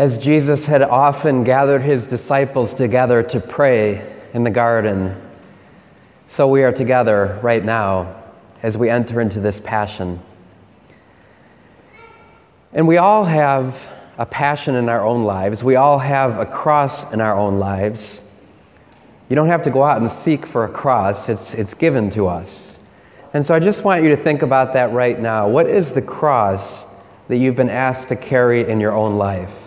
As Jesus had often gathered his disciples together to pray in the garden, so we are together right now as we enter into this passion. And we all have a passion in our own lives. We all have a cross in our own lives. You don't have to go out and seek for a cross, it's, it's given to us. And so I just want you to think about that right now. What is the cross that you've been asked to carry in your own life?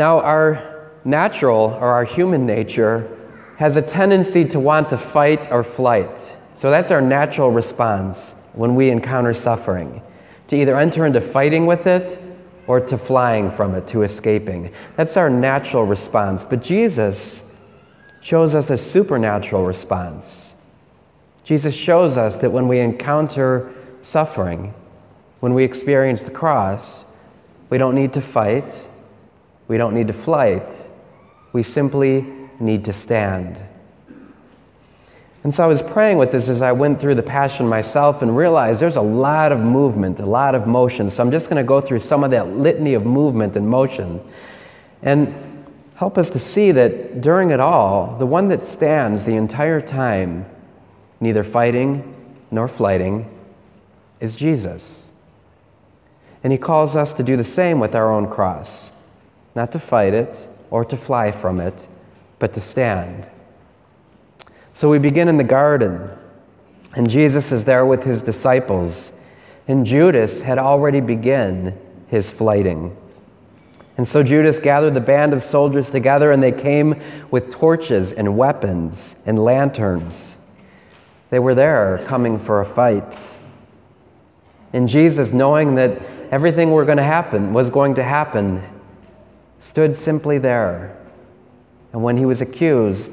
Now, our natural or our human nature has a tendency to want to fight or flight. So that's our natural response when we encounter suffering to either enter into fighting with it or to flying from it, to escaping. That's our natural response. But Jesus shows us a supernatural response. Jesus shows us that when we encounter suffering, when we experience the cross, we don't need to fight, we don't need to flight, we simply need to stand. And so I was praying with this as I went through the Passion myself and realized there's a lot of movement, a lot of motion. So I'm just going to go through some of that litany of movement and motion and help us to see that during it all, the one that stands the entire time, neither fighting nor flighting, is Jesus. And he calls us to do the same with our own cross, not to fight it or to fly from it, but to stand. So we begin in the garden, and Jesus is there with his disciples, and Judas had already begun his flighting. And so Judas gathered the band of soldiers together, and they came with torches and weapons and lanterns. They were there coming for a fight. And Jesus, knowing that everything were going to happen, was going to happen, stood simply there. And when he was accused,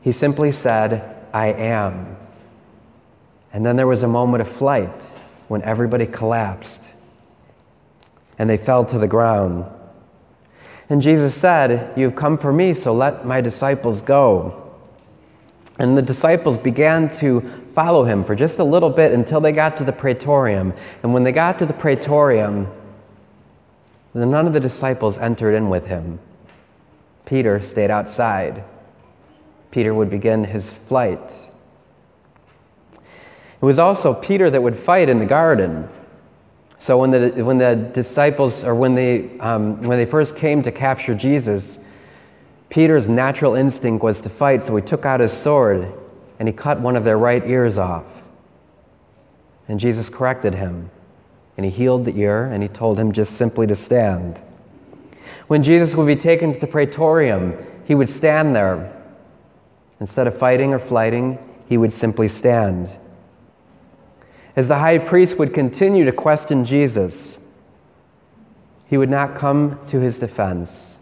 he simply said, I am. And then there was a moment of flight when everybody collapsed and they fell to the ground. And Jesus said, You've come for me, so let my disciples go. And the disciples began to follow him for just a little bit until they got to the praetorium. And when they got to the praetorium, none of the disciples entered in with him. Peter stayed outside. Peter would begin his flight. It was also Peter that would fight in the garden. So when the, when the disciples, or when they, um, when they first came to capture Jesus, Peter's natural instinct was to fight, so he took out his sword and he cut one of their right ears off. And Jesus corrected him, and he healed the ear, and he told him just simply to stand. When Jesus would be taken to the praetorium, he would stand there Instead of fighting or flighting, he would simply stand. As the high priest would continue to question Jesus, he would not come to his defense.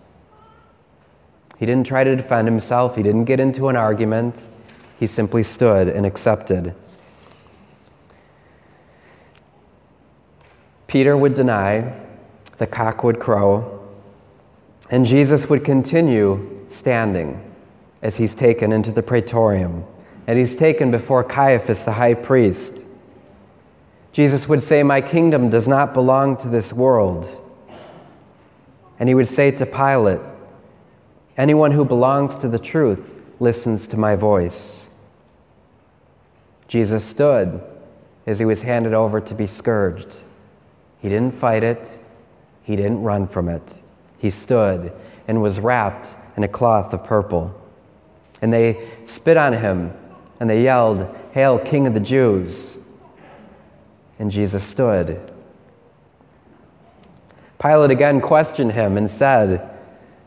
He didn't try to defend himself, he didn't get into an argument, he simply stood and accepted. Peter would deny, the cock would crow, and Jesus would continue standing as he's taken into the praetorium and he's taken before Caiaphas the high priest. Jesus would say, My kingdom does not belong to this world. And he would say to Pilate, Anyone who belongs to the truth listens to my voice. Jesus stood as he was handed over to be scourged. He didn't fight it, he didn't run from it. He stood and was wrapped in a cloth of purple. And they spit on him and they yelled, Hail, King of the Jews! And Jesus stood. Pilate again questioned him and said,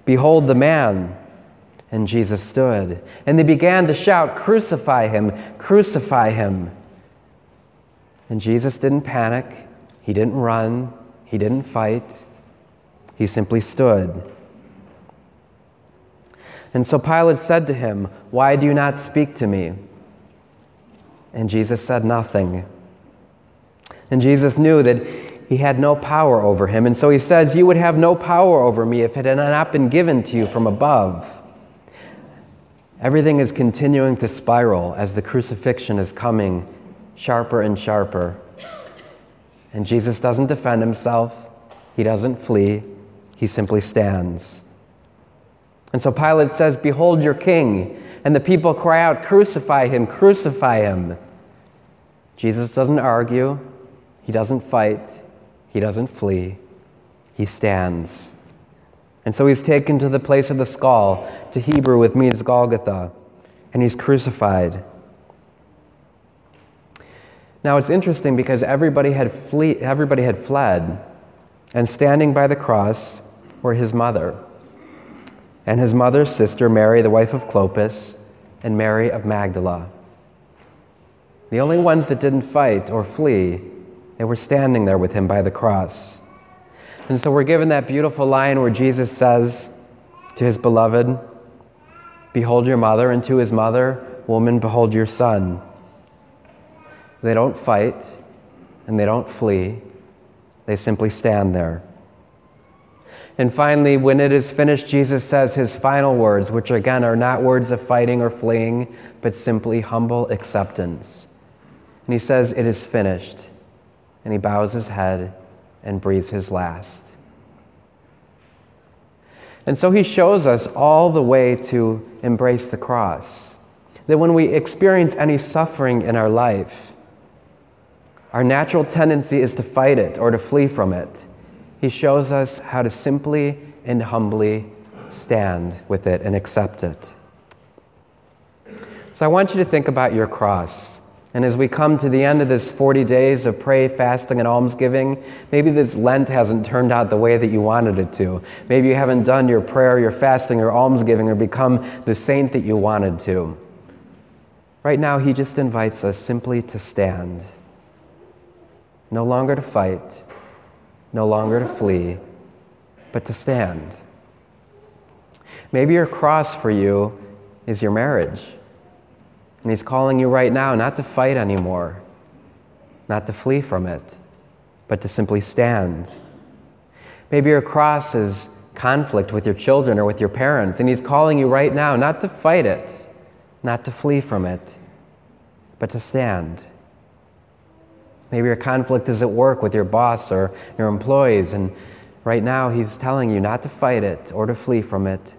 Behold the man. And Jesus stood. And they began to shout, Crucify him! Crucify him! And Jesus didn't panic. He didn't run. He didn't fight. He simply stood. And so Pilate said to him, Why do you not speak to me? And Jesus said nothing. And Jesus knew that he had no power over him. And so he says, You would have no power over me if it had not been given to you from above. Everything is continuing to spiral as the crucifixion is coming sharper and sharper. And Jesus doesn't defend himself, he doesn't flee, he simply stands. And so Pilate says, Behold your king. And the people cry out, Crucify him, crucify him. Jesus doesn't argue, he doesn't fight, he doesn't flee, he stands. And so he's taken to the place of the skull, to Hebrew it means Golgotha, and he's crucified. Now it's interesting because everybody had, flee, everybody had fled, and standing by the cross were his mother, and his mother's sister, Mary, the wife of Clopas, and Mary of Magdala. The only ones that didn't fight or flee, they were standing there with him by the cross. And so we're given that beautiful line where Jesus says to his beloved, Behold your mother, and to his mother, Woman, behold your son. They don't fight and they don't flee, they simply stand there. And finally, when it is finished, Jesus says his final words, which again are not words of fighting or fleeing, but simply humble acceptance. And he says, It is finished. And he bows his head and breathes his last. And so he shows us all the way to embrace the cross. That when we experience any suffering in our life, our natural tendency is to fight it or to flee from it. He shows us how to simply and humbly stand with it and accept it. So I want you to think about your cross. And as we come to the end of this 40 days of pray, fasting, and almsgiving, maybe this Lent hasn't turned out the way that you wanted it to. Maybe you haven't done your prayer, your fasting, or almsgiving, or become the saint that you wanted to. Right now, He just invites us simply to stand no longer to fight, no longer to flee, but to stand. Maybe your cross for you is your marriage. And He's calling you right now not to fight anymore, not to flee from it, but to simply stand. Maybe your cross is conflict with your children or with your parents, and He's calling you right now not to fight it, not to flee from it, but to stand. Maybe your conflict is at work with your boss or your employees, and right now he's telling you not to fight it or to flee from it,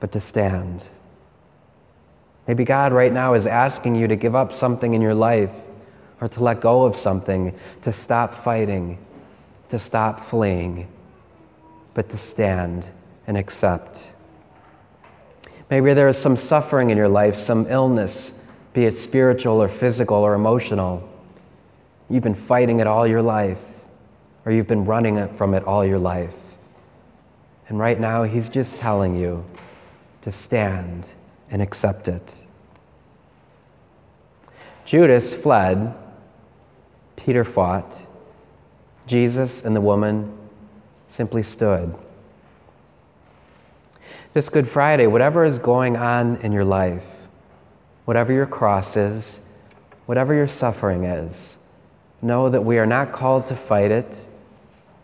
but to stand. Maybe God right now is asking you to give up something in your life or to let go of something, to stop fighting, to stop fleeing, but to stand and accept. Maybe there is some suffering in your life, some illness, be it spiritual or physical or emotional. You've been fighting it all your life, or you've been running from it all your life. And right now, He's just telling you to stand and accept it. Judas fled, Peter fought, Jesus and the woman simply stood. This Good Friday, whatever is going on in your life, whatever your cross is, whatever your suffering is, know that we are not called to fight it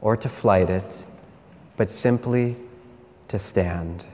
or to flight it, but simply to stand.